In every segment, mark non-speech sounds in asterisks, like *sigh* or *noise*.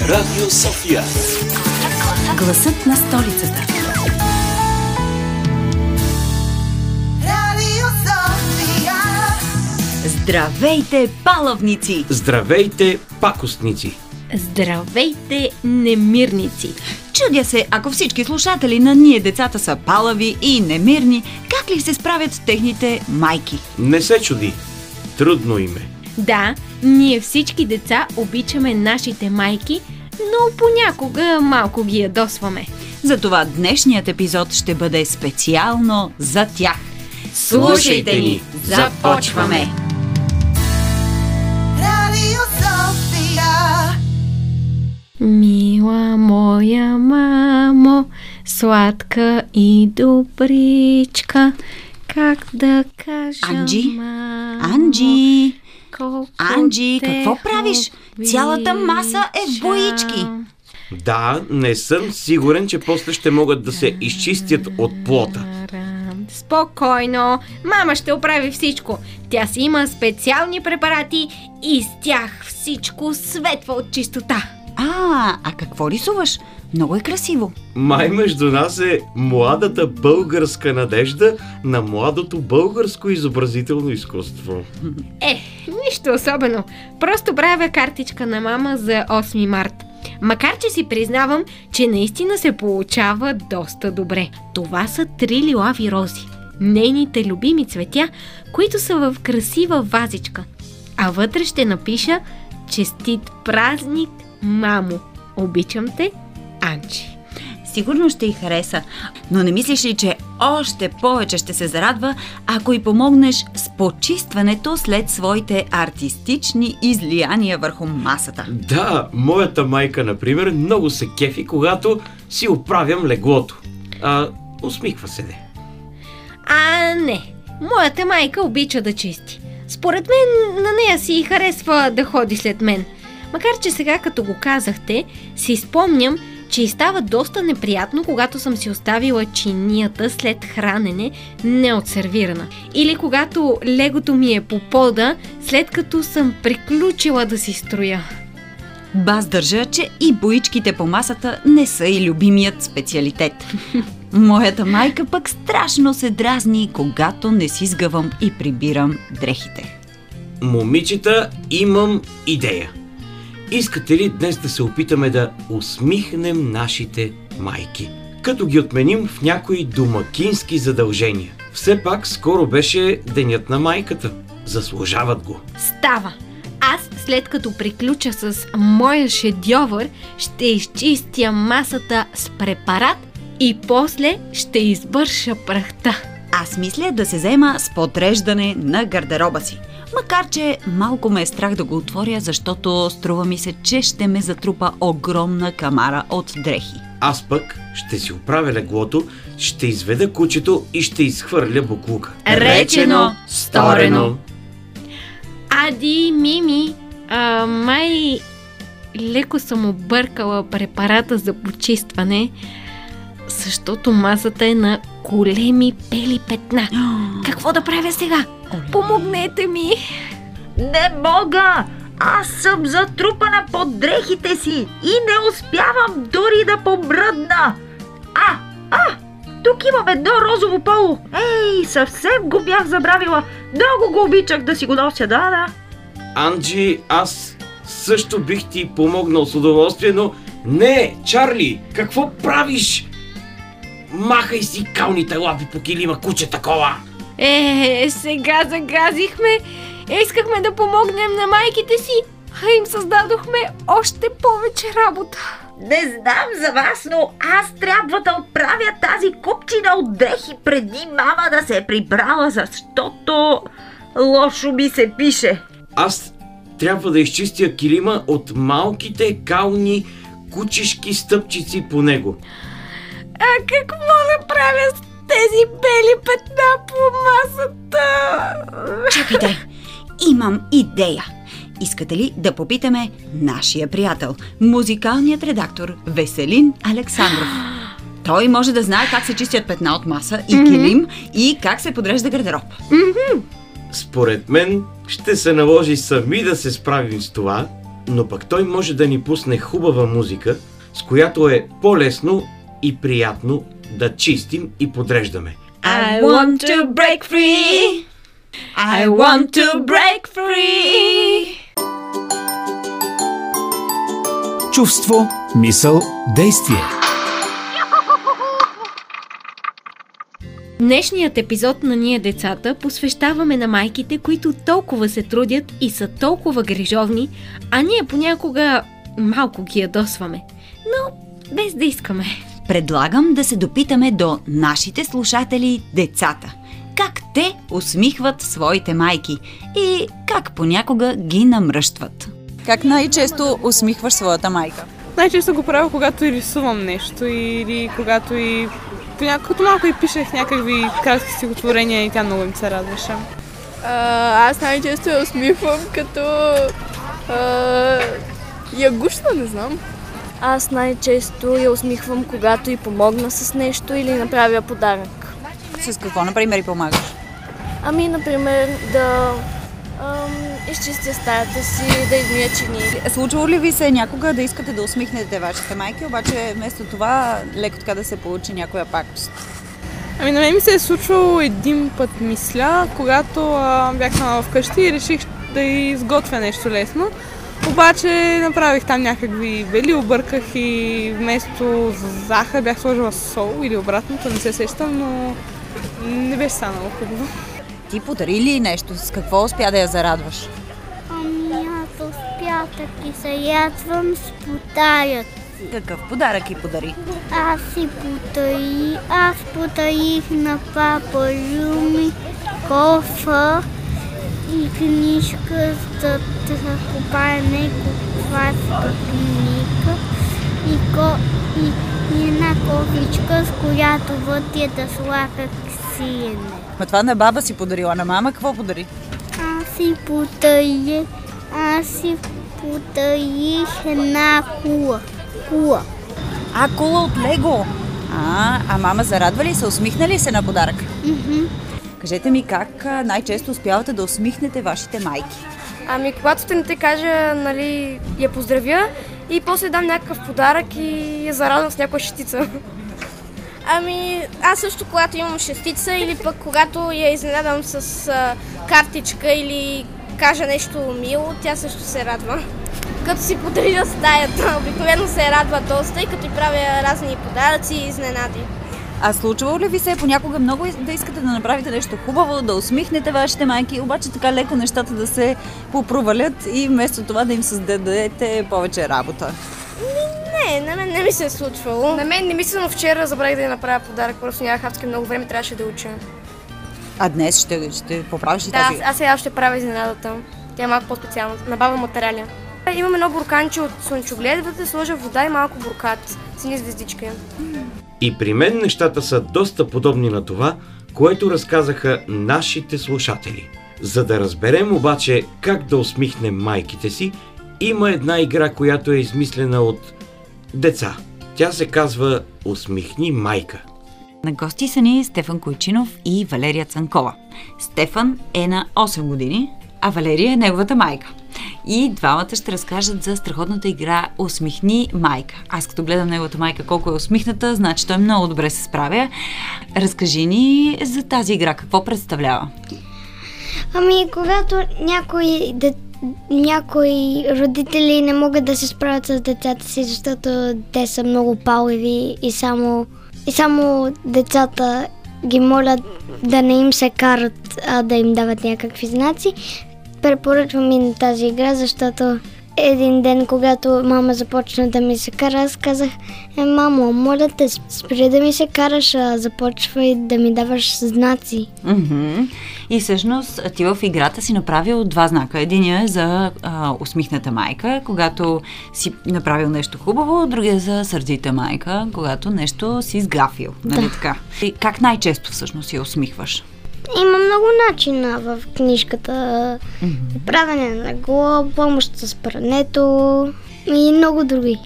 Радио София. Гласът на столицата. Радио София. Здравейте, палавници! Здравейте, пакостници! Здравейте, немирници! Чудя се, ако всички слушатели на ние децата са палави и немирни, как ли се справят с техните майки? Не се чуди. Трудно им е. Да, ние всички деца обичаме нашите майки, но понякога малко ги ядосваме. Затова днешният епизод ще бъде специално за тях. Слушайте ни! Започваме! Мила моя мамо, сладка и добричка, как да кажа, Анджи? мамо, Анджи! Анджи, какво правиш? Цялата маса е в боички. Да, не съм сигурен, че после ще могат да се изчистят от плота. Спокойно, мама ще оправи всичко. Тя си има специални препарати и с тях всичко светва от чистота. А, а какво рисуваш? Много е красиво. Май между нас е младата българска надежда на младото българско изобразително изкуство. Е, нищо особено. Просто правя картичка на мама за 8 март. Макар, че си признавам, че наистина се получава доста добре. Това са три лилави рози. Нейните любими цветя, които са в красива вазичка. А вътре ще напиша Честит празник, мамо! Обичам те, Анчи. Сигурно ще й хареса, но не мислиш ли, че още повече ще се зарадва, ако й помогнеш с почистването след своите артистични излияния върху масата? Да, моята майка, например, много се кефи, когато си оправям леглото. А, усмихва се де. А, не. Моята майка обича да чисти. Според мен на нея си харесва да ходи след мен. Макар, че сега като го казахте, си спомням, че и става доста неприятно, когато съм си оставила чинията след хранене неотсервирана. Или когато легото ми е по пода, след като съм приключила да си строя. Баз държа, че и боичките по масата не са и любимият специалитет. *laughs* Моята майка пък страшно се дразни, когато не си сгъвам и прибирам дрехите. Момичета, имам идея. Искате ли днес да се опитаме да усмихнем нашите майки? Като ги отменим в някои домакински задължения. Все пак скоро беше денят на майката. Заслужават го. Става! Аз, след като приключа с моя шедьовър, ще изчистя масата с препарат и после ще избърша прахта. Аз мисля да се взема с подреждане на гардероба си. Макар, че малко ме е страх да го отворя, защото струва ми се, че ще ме затрупа огромна камара от дрехи. Аз пък ще си оправя леглото, ще изведа кучето и ще изхвърля буклука. Речено, сторено. Ади, Мими, а, май леко съм объркала препарата за почистване, защото масата е на големи бели петна. Какво да правя сега? Помогнете ми! Не мога! Аз съм затрупана под дрехите си и не успявам дори да помръдна! А, а! Тук имам едно розово поло! Ей, съвсем го бях забравила! Много го обичах да си го нося, да, да! Анджи, аз също бих ти помогнал с удоволствие, но... Не, Чарли, какво правиш? Махай си калните лапи по килима, куче такова! Е, сега загазихме. Е, искахме да помогнем на майките си, а им създадохме още повече работа. Не знам за вас, но аз трябва да отправя тази купчина от дрехи преди мама да се е прибрала, защото лошо ми се пише. Аз трябва да изчистя килима от малките кални кучешки стъпчици по него. А какво да правя с тези бели петна по масата? Чакайте, имам идея. Искате ли да попитаме нашия приятел, музикалният редактор Веселин Александров? Той може да знае как се чистят петна от маса и килим и как се подрежда гардероб. Според мен ще се наложи сами да се справим с това, но пък той може да ни пусне хубава музика, с която е по-лесно и приятно да чистим и подреждаме. I want to break free. I want to break free. Чувство, мисъл, действие. Днешният епизод на Ние децата посвещаваме на майките, които толкова се трудят и са толкова грижовни, а ние понякога малко ги ядосваме. Но без да искаме. Предлагам да се допитаме до нашите слушатели, децата. Как те усмихват своите майки и как понякога ги намръщват. Как най-често усмихваш своята майка? Най-често го правя, когато и рисувам нещо или когато и понякога, като малко и пишех някакви кратки стихотворения и тя много им се радваше. А, аз най-често я усмихвам като а, я гушна, не знам. Аз най-често я усмихвам, когато й помогна с нещо или направя подарък. С какво, например, и помагаш? Ами, например, да ам, изчистя стаята си, да измия чини. Случвало ли ви се някога да искате да усмихнете вашите майки, обаче вместо това леко така да се получи някоя пакост? Ами на мен ми се е случвало един път, мисля, когато а, бях сама вкъщи и реших да изготвя нещо лесно. Обаче направих там някакви бели, обърках и вместо захар бях сложила сол или обратното, не се сещам, но не беше станало хубаво. Ти подари ли нещо? С какво успя да я зарадваш? Ами аз успях да ги заядвам с подаръци. Какъв подарък и подари? Аз си подарих, аз подарих на папа Люми кофа и книжка за разкопане, купвачка книга и, ко, и, и една кофичка, с която вътре да слагах сиене. Ма това на баба си подарила, на мама какво подари? Аз си подарих, аз си подарих една кула. Кула. А, кола от Лего! А, а мама зарадва ли се? Усмихна ли се на подарък? Кажете ми как най-често успявате да усмихнете вашите майки? Ами, когато не те кажа, нали, я поздравя и после дам някакъв подарък и я зарадвам с някаква шестица. Ами, аз също, когато имам шестица или пък когато я изненадам с а, картичка или кажа нещо мило, тя също се радва. Като си подаря стаята, обикновено се радва доста и като й правя разни подаръци и изненади. А случвало ли ви се понякога много да искате да направите нещо хубаво, да усмихнете вашите майки, обаче така леко нещата да се попровалят и вместо това да им създадете повече работа? Не, на мен не ми се е случвало. На мен не мисля, но вчера забравих да я направя подарък, просто нямах адски много време, трябваше да уча. А днес ще, ще поправиш ли Да, аз, тази? аз сега ще правя изненадата. Тя е малко по-специална. Набавям материали. Имам едно бурканче от слънчоглед, вътре сложа вода и малко буркат. Сини звездичка. И при мен нещата са доста подобни на това, което разказаха нашите слушатели. За да разберем обаче как да усмихнем майките си, има една игра, която е измислена от деца. Тя се казва Усмихни майка. На гости са ни Стефан Койчинов и Валерия Цанкова. Стефан е на 8 години, а Валерия е неговата майка. И двамата ще разкажат за страхотната игра Усмихни майка. Аз като гледам неговата майка колко е усмихната, значи той много добре се справя. Разкажи ни за тази игра, какво представлява? Ами, когато някои, де, някои родители не могат да се справят с децата си, защото те са много паливи и само, и само децата ги молят да не им се карат, а да им дават някакви знаци, препоръчвам и на тази игра, защото един ден, когато мама започна да ми се кара, аз казах, е, мамо, моля те, спри да ми се караш, а започвай да ми даваш знаци. Мгм. И всъщност ти в играта си направил два знака. Единия е за а, усмихната майка, когато си направил нещо хубаво, другия е за сърдита майка, когато нещо си сгафил. Нали Да. така? И как най-често всъщност я усмихваш? Има много начина в книжката. Правене на глоб, помощ с прането и много други.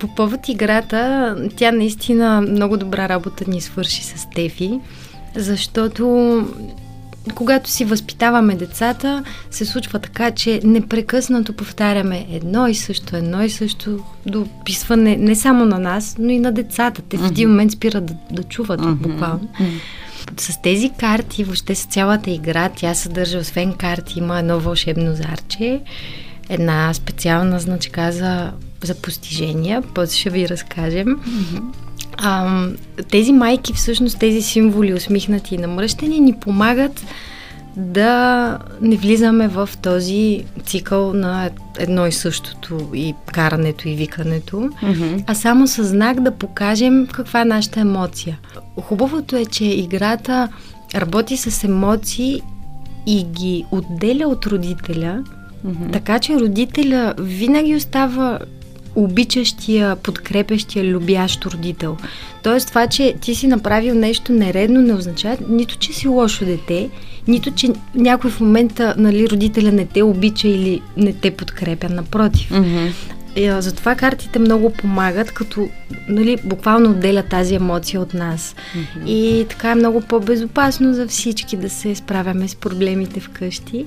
по повод играта, тя наистина много добра работа ни свърши с Тефи, защото когато си възпитаваме децата, се случва така, че непрекъснато повтаряме едно и също, едно и също дописване не само на нас, но и на децата. Те в един момент спират да, да чуват буквално. С тези карти, въобще с цялата игра, тя съдържа, освен карти, има едно вълшебно зарче, една специална значка за, за постижения, после ще ви разкажем. А, тези майки, всъщност тези символи, усмихнати и намръщени, ни помагат да не влизаме в този цикъл на едно и същото и карането и викането, а само със знак да покажем каква е нашата емоция. Хубавото е, че играта работи с емоции и ги отделя от родителя, така че родителя винаги остава обичащия, подкрепящия, любящ родител. Тоест това, че ти си направил нещо нередно, не означава нито, че си лошо дете, нито, че някой в момента нали, родителя не те обича или не те подкрепя. Напротив. И, а, затова картите много помагат, като нали, буквално отделят тази емоция от нас. И така е много по-безопасно за всички да се справяме с проблемите вкъщи.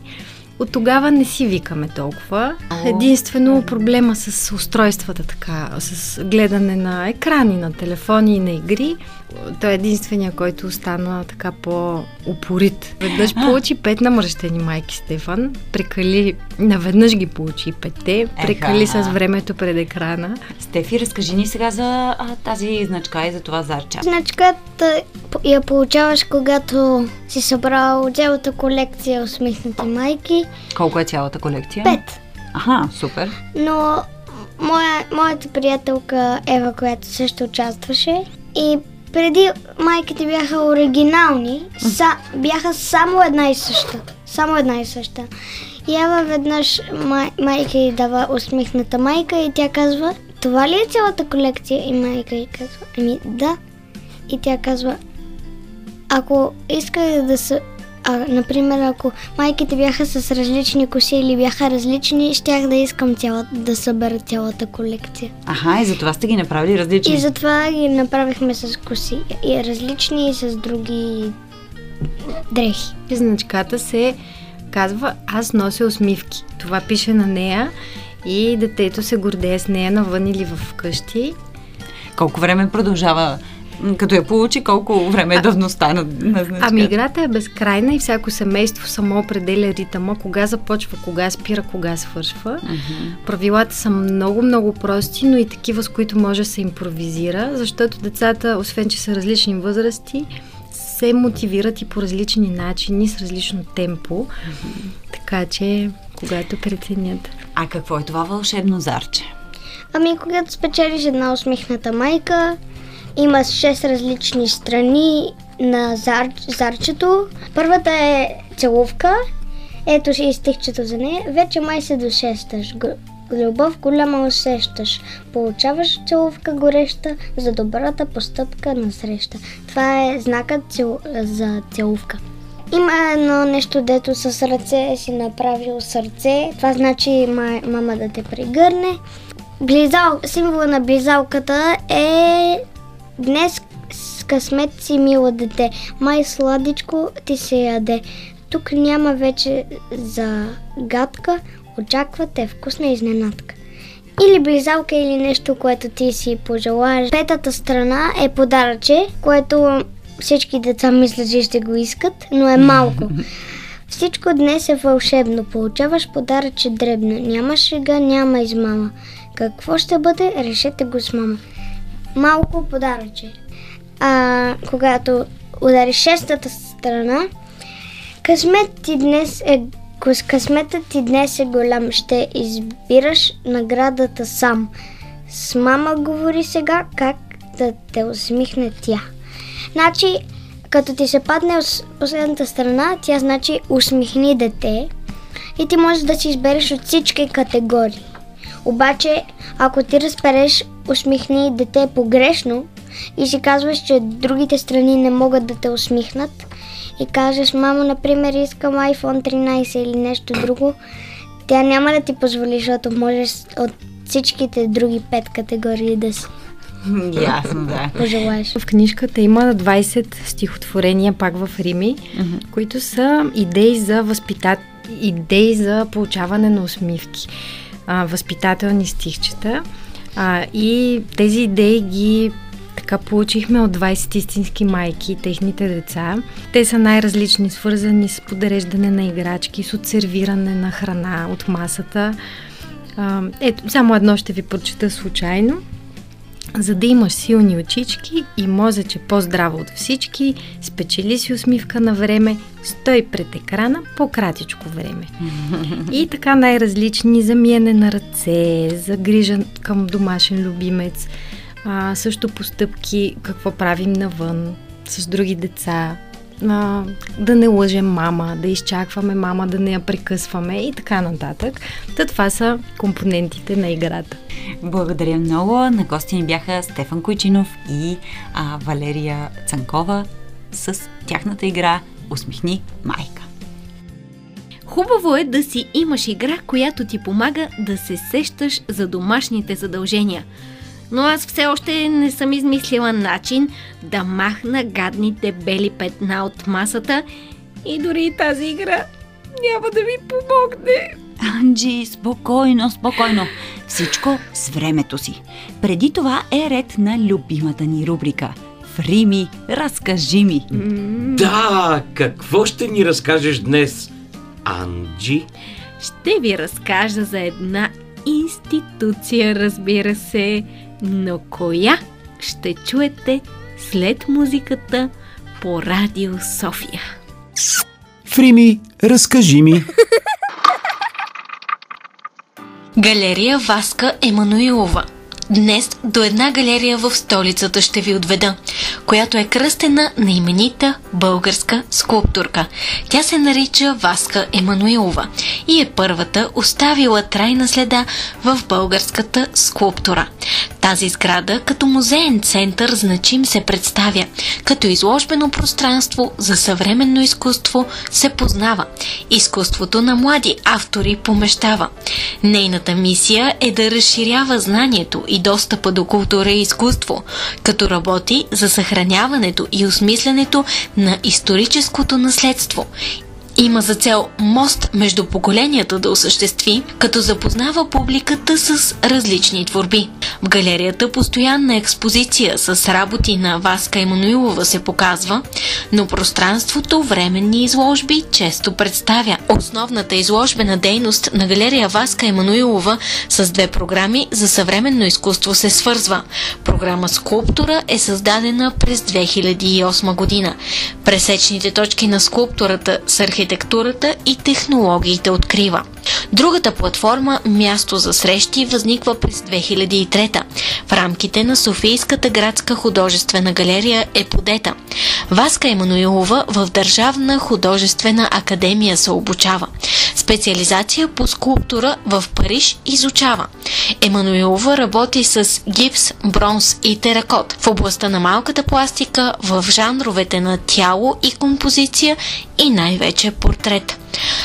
От тогава не си викаме толкова. Единствено проблема с устройствата, така, с гледане на екрани, на телефони и на игри, той е единствения, който остана така по-упорит. Веднъж получи пет намръщени майки Стефан, прекали, наведнъж ги получи петте, прекали Еха. с времето пред екрана. Стефи, разкажи ни сега за а, тази значка и за това зарча. Значката я получаваш, когато си събрал цялата колекция усмихнати майки. Колко е цялата колекция? Пет. Аха, супер. Но моя, моята приятелка Ева, която също участваше и преди майките бяха оригинални, са, бяха само една и съща. Само една и съща. И Ева веднъж май, майка й дава усмихната майка и тя казва, това ли е цялата колекция? И майка й казва, ами да. И тя казва, ако исках да са... А, например, ако майките бяха с различни коси или бяха различни, щях да искам цяла, да събера цялата колекция. Аха, и за това сте ги направили различни. И затова ги направихме с коси. И различни и с други дрехи. Значката се казва Аз нося усмивки. Това пише на нея и детето се гордее с нея навън или в къщи. Колко време продължава, като я получи, колко време е давността на, на значка? Ами играта е безкрайна и всяко семейство само определя ритъма, кога започва, кога спира, кога свършва. Правилата са много-много прости, но и такива, с които може да се импровизира, защото децата, освен че са различни възрасти, се мотивират и по различни начини, с различно темпо, така че когато преценят. А какво е това вълшебно зарче? Ами, когато спечелиш една усмихната майка, има 6 различни страни на зар... зарчето. Първата е целувка. Ето и стихчето за нея. Вече май се досещаш. Любов голяма усещаш. Получаваш целувка гореща за добрата постъпка на среща. Това е знакът цел... за целувка. Има едно нещо, дето с ръце си направил сърце. Това значи ма, мама да те прегърне. Близал, символа на близалката е днес с късмет си мило дете. Май сладичко ти се яде. Тук няма вече загадка, очаквате вкусна изненадка. Или близалка, или нещо, което ти си пожелаеш. Петата страна е подаръче, което всички деца мислят, че ще го искат, но е малко. *laughs* Всичко днес е вълшебно. Получаваш подаръче дребно. Няма шега, няма измама. Какво ще бъде, решете го с мама. Малко подаръче. А когато удариш шестата страна, късмет ти днес е къс- късметът ти днес е голям. Ще избираш наградата сам. С мама говори сега как да те усмихне тя. Значи, като ти се падне ос- последната страна, тя значи усмихни дете и ти можеш да си избереш от всички категории. Обаче, ако ти разбереш усмихни дете погрешно и си казваш, че другите страни не могат да те усмихнат и кажеш, мамо, например, искам iPhone 13 или нещо друго, тя няма да ти позволи, защото можеш от всичките други пет категории да си *laughs* Ясно, да. пожелаеш. В книжката има 20 стихотворения пак в Рими, които са идеи за възпитат... идеи за получаване на усмивки. А, възпитателни стихчета. А, и тези идеи ги така получихме от 20 истински майки и техните деца. Те са най-различни, свързани с подреждане на играчки, с отсервиране на храна от масата. А, ето, само едно ще ви прочета случайно. За да имаш силни очички и мозъче по-здраво от всички, спечели си усмивка на време, стой пред екрана по-кратичко време. И така най-различни за миене на ръце, за грижа към домашен любимец, а, също постъпки, какво правим навън с други деца, а, да не лъжем мама, да изчакваме мама, да не я прекъсваме и така нататък. Та това са компонентите на играта. Благодаря много. На гости ни бяха Стефан Койчинов и а, Валерия Цанкова с тяхната игра Усмихни майка. Хубаво е да си имаш игра, която ти помага да се сещаш за домашните задължения. Но аз все още не съм измислила начин да махна гадните бели петна от масата и дори тази игра няма да ми помогне. Анджи, спокойно, спокойно. Всичко с времето си. Преди това е ред на любимата ни рубрика. Фрими, разкажи ми. Да, какво ще ни разкажеш днес, Анджи? Ще ви разкажа за една институция, разбира се, но коя ще чуете след музиката по Радио София. Фрими, разкажи ми. Галерия Васка Емануилова. Днес до една галерия в столицата ще ви отведа, която е кръстена на именита българска скулптурка. Тя се нарича Васка Емануилова и е първата оставила трайна следа в българската скулптура. Тази сграда като музеен център значим се представя, като изложбено пространство за съвременно изкуство се познава. Изкуството на млади автори помещава. Нейната мисия е да разширява знанието и достъпа до култура и изкуство, като работи за съхраняването и осмислянето на историческото наследство има за цел мост между поколенията да осъществи, като запознава публиката с различни творби. В галерията постоянна експозиция с работи на Васка Емануилова се показва, но пространството временни изложби често представя. Основната изложбена дейност на галерия Васка Емануилова с две програми за съвременно изкуство се свързва. Програма Скулптура е създадена през 2008 година. Пресечните точки на скулптурата с архитектурата и технологиите открива. Другата платформа Място за срещи възниква през 2003 в рамките на Софийската градска художествена галерия е подета. Васка Емануилова в Държавна художествена академия се обучава. Специализация по скулптура в Париж изучава. Емануилова работи с гипс, бронз и теракот в областта на малката пластика в жанровете на тяло и композиция и най-вече портрет.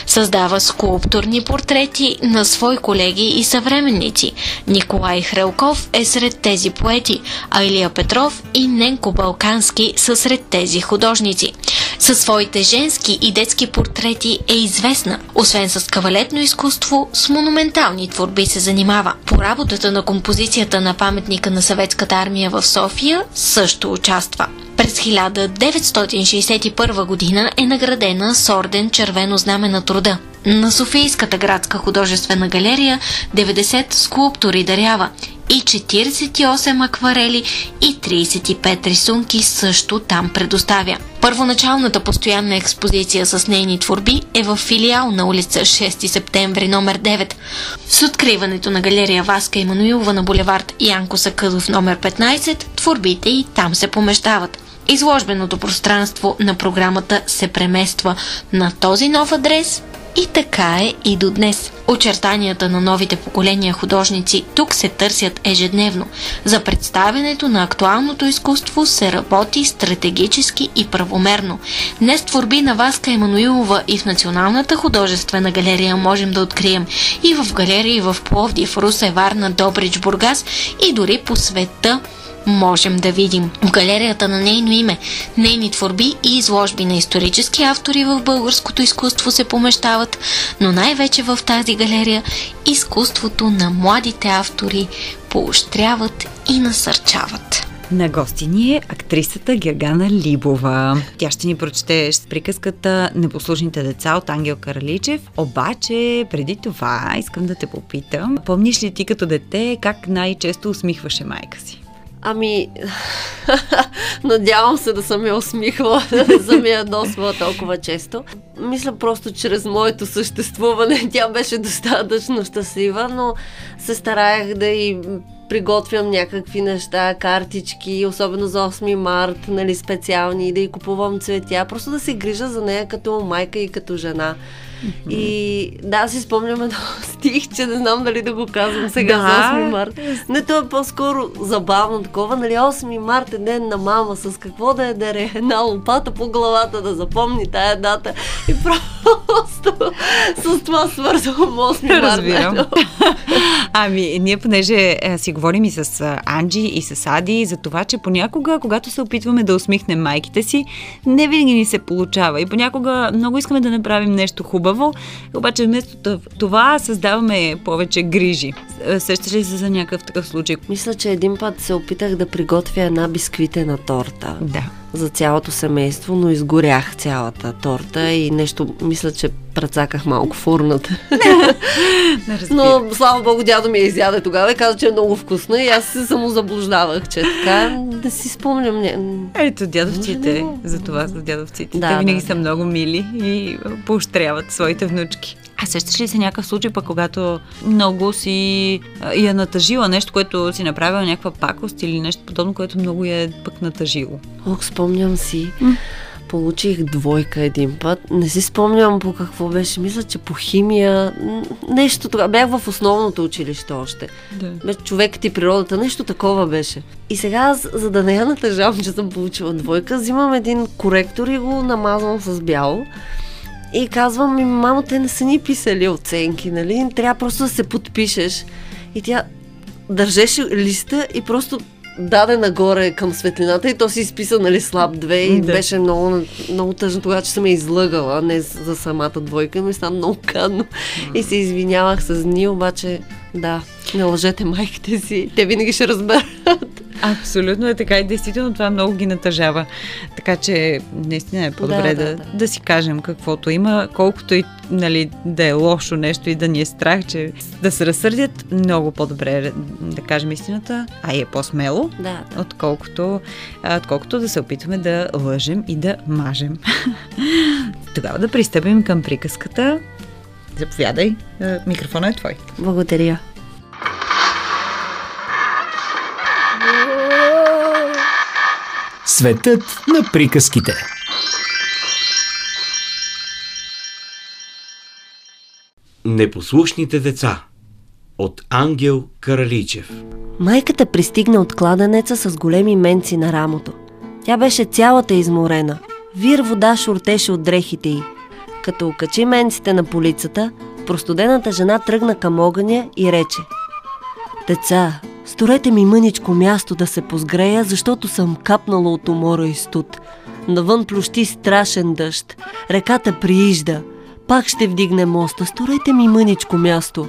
Създава скулптурни портрети на свои колеги и съвременници. Николай Хрелков е сред тези поети, а Илия Петров и Ненко Балкански са сред тези художници. Със своите женски и детски портрети е известна. Освен с кавалетно изкуство, с монументални творби се занимава. По работата на композицията на паметника на съветската армия в София също участва. През 1961 година е наградена с орден Червено знаме на труда. На Софийската градска художествена галерия 90 скулптури дарява и 48 акварели и 35 рисунки също там предоставя. Първоначалната постоянна експозиция с нейни творби е в филиал на улица 6 септември номер 9. С откриването на галерия Васка Имануилова на булевард Янко Сакъдов номер 15, творбите и там се помещават. Изложбеното пространство на програмата се премества на този нов адрес и така е и до днес. Очертанията на новите поколения художници тук се търсят ежедневно. За представянето на актуалното изкуство се работи стратегически и правомерно. Днес творби на Васка Емануилова и в Националната художествена галерия можем да открием и в галерии в Пловдив, Русе, Варна, Добрич, Бургас и дори по света можем да видим в галерията на нейно име. Нейни творби и изложби на исторически автори в българското изкуство се помещават, но най-вече в тази галерия изкуството на младите автори поощряват и насърчават. На гости ни е актрисата Гергана Либова. Тя ще ни прочете приказката Непослушните деца от Ангел Караличев. Обаче, преди това, искам да те попитам, помниш ли ти като дете как най-често усмихваше майка си? Ами, *laughs* надявам се да съм я усмихвала, *laughs* не съм я ядосвала толкова често. Мисля просто чрез моето съществуване *laughs* тя беше достатъчно щастлива, но се стараях да и приготвям някакви неща, картички, особено за 8 март, нали, специални, да й купувам цветя, просто да се грижа за нея като майка и като жена. И да, си спомням едно *laughs* стих, че не знам дали да го казвам сега Да. за 8 март. Не, то е по-скоро забавно такова, нали, 8 март е ден на мама, с какво да е дере, една лопата по главата да запомни тая дата. И просто *laughs* с това свързвам 8 март. Разбирам. *laughs* Ами, ние понеже е, си говорим и с а, Анджи и с Ади за това, че понякога, когато се опитваме да усмихнем майките си, не винаги ни се получава. И понякога много искаме да направим нещо хубаво, обаче вместо това създаваме повече грижи. Е, Сещаш ли се за някакъв такъв случай? Мисля, че един път се опитах да приготвя една бисквитена торта. Да. За цялото семейство, но изгорях цялата торта и нещо, мисля, че прецаках малко в урната. *laughs* но, слава богу, дядо ми я изяде тогава и каза, че е много вкусна и аз се самозаблуждавах, че така. Да си спомням. Не... Ето, дядовците, за това са дядовците. Да, Те винаги да, са много мили и поощряват своите внучки. А сещаш ли се някакъв случай, пък когато много си а, я натъжила нещо, което си направила някаква пакост или нещо подобно, което много я е пък натъжило? Ох, спомням си. Получих двойка един път. Не си спомням по какво беше. Мисля, че по химия. Нещо тогава. Бях в основното училище още. Да. Човекът и природата. Нещо такова беше. И сега, за да не я натъжавам, че съм получила двойка, взимам един коректор и го намазвам с бяло. И казвам, ми, мамо, те не са ни писали оценки, нали? Трябва просто да се подпишеш. И тя държеше листа и просто даде нагоре към светлината и то си изписа, нали, слаб две и Да. беше много, много тъжно тогава, че съм я излъгала, не за самата двойка, но стана много кадно. И се извинявах с дни, обаче, да, не лъжете майките си, те винаги ще разберат. Абсолютно е така и действително това много ги натъжава. Така че наистина е по-добре Да, да, да, да, да. да си кажем каквото има, колкото и нали, да е лошо нещо и да ни е страх, че да се разсърдят, много по-добре е да кажем истината, а и е по-смело, Да, отколкото, а, отколкото да се опитваме да лъжем и да мажем. *laughs* Тогава да пристъпим към приказката. Заповядай, а, микрофонът е твой. Благодаря. Светът на приказките. Непослушните деца от Ангел Караличев. Майката пристигна от кладенеца с големи менци на рамото. Тя беше цялата изморена. Вир вода шуртеше от дрехите й. Като окачи менците на полицата, простудената жена тръгна към огъня и рече Деца, сторете ми мъничко място да се позгрея, защото съм капнала от умора и студ. Навън плющи страшен дъжд. Реката приижда. Пак ще вдигне моста. Сторете ми мъничко място.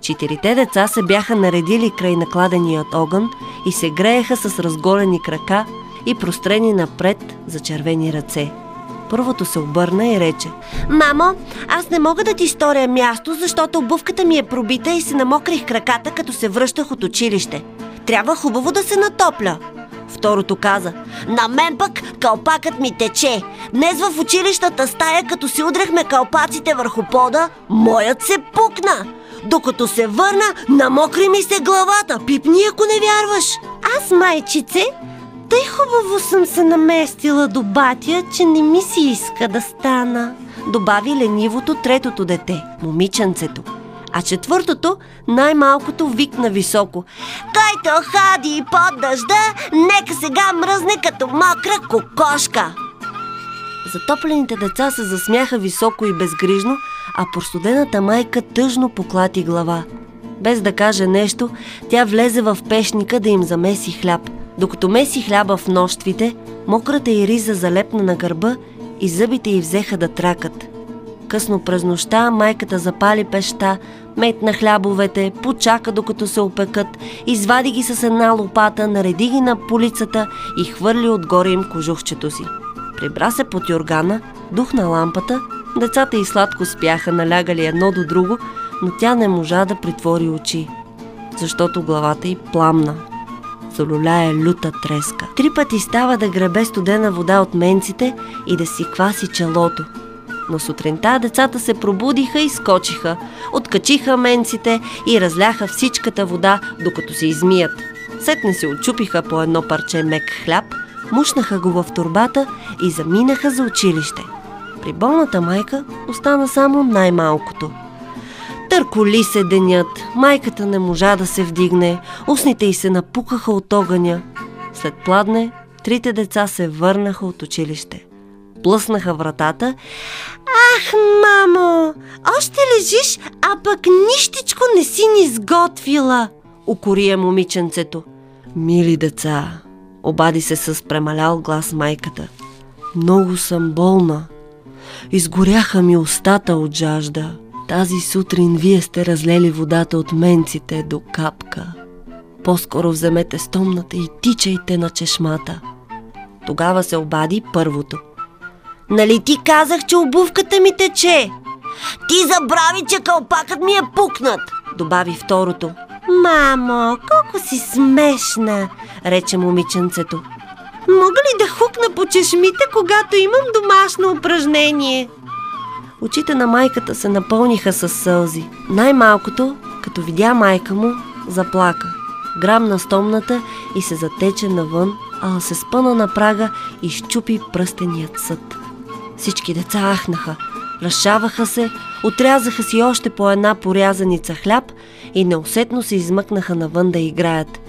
Четирите деца се бяха наредили край накладеният огън и се грееха с разголени крака и прострени напред за червени ръце. Първото се обърна и рече Мамо, аз не мога да ти сторя място, защото обувката ми е пробита и се намокрих краката, като се връщах от училище. Трябва хубаво да се натопля. Второто каза На мен пък калпакът ми тече. Днес в училищната стая, като си удряхме калпаците върху пода, моят се пукна. Докато се върна, намокри ми се главата. Пипни, ако не вярваш. Аз, майчице, тъй хубаво съм се наместила до батя, че не ми си иска да стана. Добави ленивото третото дете, момиченцето. А четвъртото, най-малкото, викна високо. Който ходи под дъжда, нека сега мръзне като мокра кокошка. Затоплените деца се засмяха високо и безгрижно, а простудената майка тъжно поклати глава. Без да каже нещо, тя влезе в пешника да им замеси хляб. Докато меси хляба в нощвите, мократа й риза залепна на гърба и зъбите й взеха да тракат. Късно през нощта майката запали пеща, метна хлябовете, почака докато се опекат, извади ги с една лопата, нареди ги на полицата и хвърли отгоре им кожухчето си. Прибра се под юргана, духна лампата, децата и сладко спяха, налягали едно до друго, но тя не можа да притвори очи, защото главата й пламна. Залюляе люта треска. Три пъти става да гребе студена вода от менците и да си кваси челото. Но сутринта децата се пробудиха и скочиха, откачиха менците и разляха всичката вода, докато се измият. Сетне се очупиха по едно парче мек хляб, мушнаха го в турбата и заминаха за училище. При болната майка остана само най-малкото. Търколи се денят, майката не можа да се вдигне, устните й се напукаха от огъня. След пладне, трите деца се върнаха от училище. Плъснаха вратата. Ах, мамо, още лежиш, а пък нищичко не си ни сготвила, укория момиченцето. Мили деца, обади се с премалял глас майката. Много съм болна. Изгоряха ми устата от жажда. Тази сутрин вие сте разлели водата от менците до капка. По-скоро вземете стомната и тичайте на чешмата. Тогава се обади първото. Нали ти казах, че обувката ми тече? Ти забрави, че кълпакът ми е пукнат, добави второто. Мамо, колко си смешна, рече момиченцето. Мога ли да хукна по чешмите, когато имам домашно упражнение? Очите на майката се напълниха с сълзи. Най-малкото, като видя майка му, заплака. Грабна стомната и се затече навън, а се спъна на прага и щупи пръстеният съд. Всички деца ахнаха, разшаваха се, отрязаха си още по една порязаница хляб и неусетно се измъкнаха навън да играят.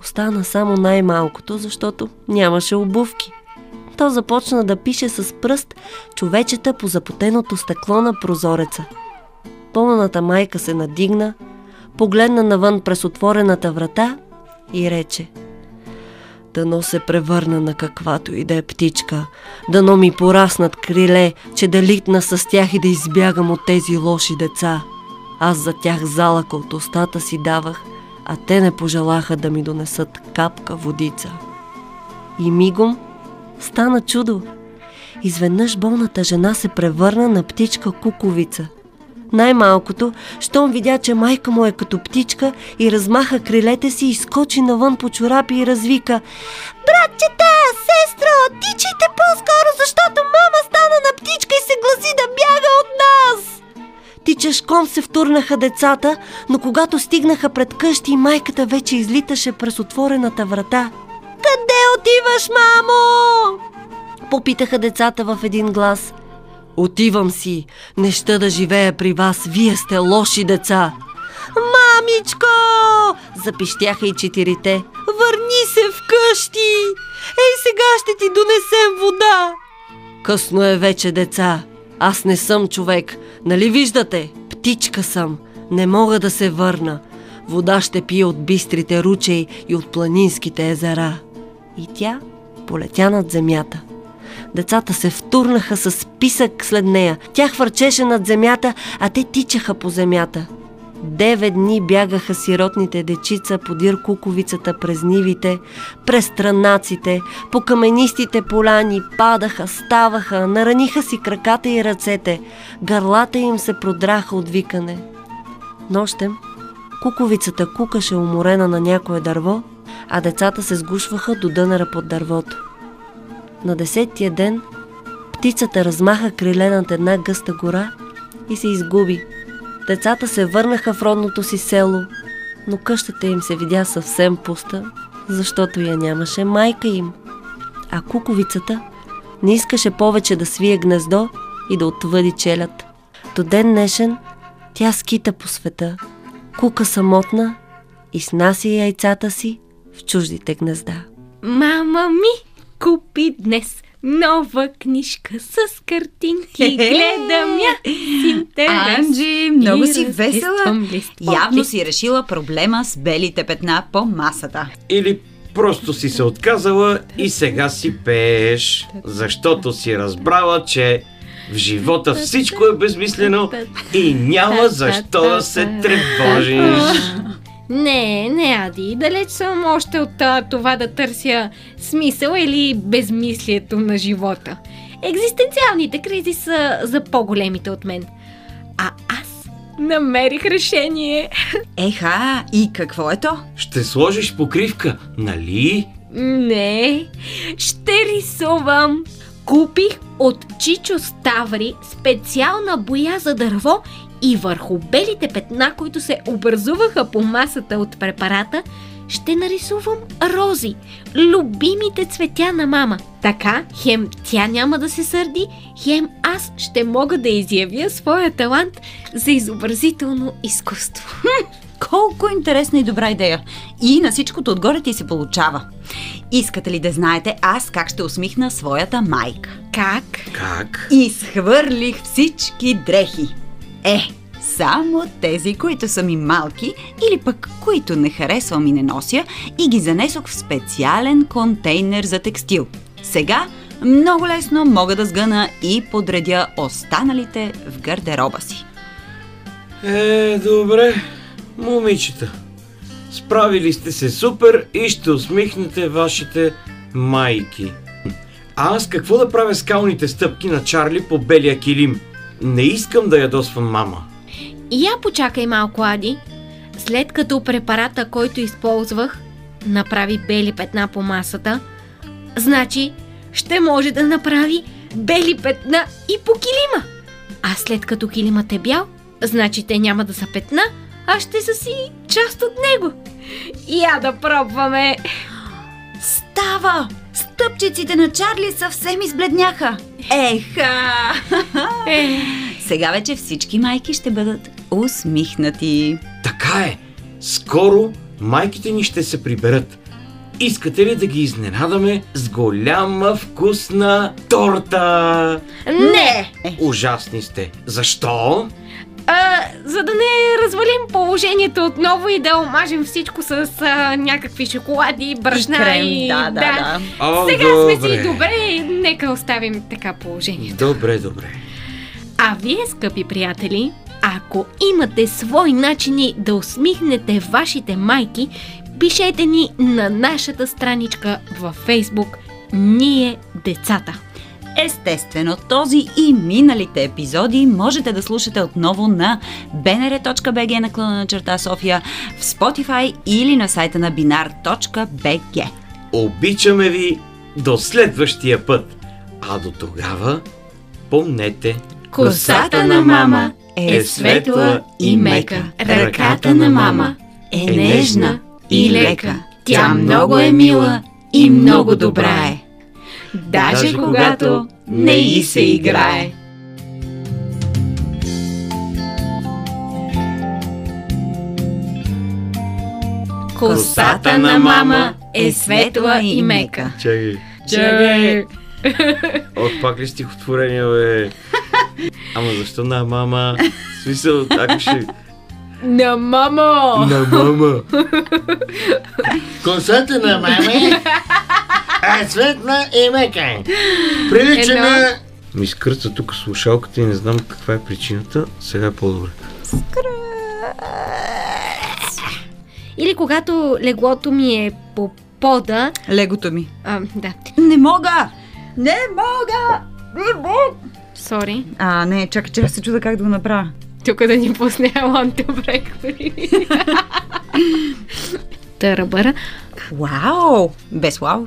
Остана само най-малкото, защото нямаше обувки. То започна да пише с пръст човечета по запотеното стъкло на прозореца. Пълната майка се надигна, погледна навън през отворената врата и рече Дано се превърна на каквато и да е птичка, дано ми пораснат криле, че да литна с тях и да избягам от тези лоши деца. Аз за тях залъка от устата си давах, а те не пожелаха да ми донесат капка водица. И мигом стана чудо. Изведнъж болната жена се превърна на птичка куковица. Най-малкото, щом видя, че майка му е като птичка и размаха крилете си и скочи навън по чорапи и развика Братчета, сестро, тичайте по-скоро, защото мама стана на птичка и се гласи да бяга от нас! Тичешком се втурнаха децата, но когато стигнаха пред къщи, майката вече излиташе през отворената врата. Къде отиваш, мамо? Попитаха децата в един глас. Отивам си, не ще да живея при вас, вие сте лоши деца. Мамичко! Запищяха и четирите. Върни се вкъщи! Ей, сега ще ти донесем вода! Късно е вече, деца. Аз не съм човек. Нали виждате? Птичка съм. Не мога да се върна. Вода ще пия от бистрите ручей и от планинските езера. И тя полетя над земята. Децата се втурнаха с писък след нея. Тя хвърчеше над земята, а те тичаха по земята. Девет дни бягаха сиротните дечица подир куковицата през нивите, през странаците, по каменистите поляни, падаха, ставаха, нараниха си краката и ръцете, гърлата им се продраха от викане. Нощем куковицата кукаше уморена на някое дърво, а децата се сгушваха до дънера под дървото. На десетия ден птицата размаха криле над една гъста гора и се изгуби. Децата се върнаха в родното си село, но къщата им се видя съвсем пуста, защото я нямаше майка им. А куковицата не искаше повече да свие гнездо и да отвъди челят. До ден днешен Тя скита по света, кука самотна и снася яйцата си в чуждите гнезда. Мама ми купи днес нова книжка с картинки. Гледам я с интерес. Анджи, много И си весела. Явно си решила проблема с белите петна по масата. Или просто си се отказала и сега си пееш, защото си разбрала, че в живота всичко е безмислено и няма защо да се тревожиш. *laughs* Не, не, Ади, далеч съм още от а, това да търся смисъл или безмислието на живота. Екзистенциалните кризи са за по-големите от мен. А аз намерих решение. *laughs* Еха, и какво е то? Ще сложиш покривка, нали? Не, ще рисувам. Купих от Чичо Ставри специална боя за дърво и върху белите петна, които се образуваха по масата от препарата, ще нарисувам рози, любимите цветя на мама. Така, хем тя няма да се сърди, хем аз ще мога да изявя своя талант за изобразително изкуство. Колко интересна и добра идея. И на всичкото отгоре ти се получава. Искате ли да знаете аз как ще усмихна своята майка? Как? Как? Изхвърлих всички дрехи. Е, само тези, които са ми малки или пък които не харесвам и не нося и ги занесох в специален контейнер за текстил. Сега много лесно мога да сгъна и подредя останалите в гардероба си. Е, добре, момичета. Справили сте се супер и ще усмихнете вашите майки. А аз какво да правя скалните стъпки на Чарли по белия килим? Не искам да ядосвам мама. И я почакай малко, Ади. След като препарата, който използвах, направи бели петна по масата, значи ще може да направи бели петна и по килима. А след като килимът е бял, значи те няма да са петна, а ще са си част от него. Я да пробваме. Става! Стъпчиците на Чарли съвсем избледняха. Еха! Е. Сега вече всички майки ще бъдат усмихнати. Така е. Скоро майките ни ще се приберат. Искате ли да ги изненадаме с голяма вкусна торта? Не! Ужасни сте. Защо? А, за да не развалим положението отново и да омажем всичко с а, някакви шоколади, брашна крем, и... да, да, да. О, Сега сме добре. си добре, нека оставим така положението. Добре, добре. А вие, скъпи приятели, ако имате свои начини да усмихнете вашите майки, пишете ни на нашата страничка във Фейсбук Ние децата. Естествено, този и миналите епизоди можете да слушате отново на bnr.bg наклона на черта София, в Spotify или на сайта на binar.bg. Обичаме ви до следващия път. А до тогава, помнете, Косата на мама е светла и мека. Ръката на мама е нежна и лека. Тя много е мила и много добра е. Даже когато не и се играе. Косата на мама е светла и мека. Чакай. Чакай. От пак ли стихотворение, бе? Ама защо на мама? В смисъл, ако ще... На мамо! На мама. *laughs* Косата на мама е светла и мека. Прилича на... Ми скърца тук слушалката и не знам каква е причината. Сега е по-добре. Или когато леглото ми е по пода... Легото ми. А, да. Не мога! Не мога! Не мога! Сори. А, не, чакай, че се чуда как да го направя. Тук да ни пусне Аланта Брекори. *laughs* Търбъра. Вау! Без вау.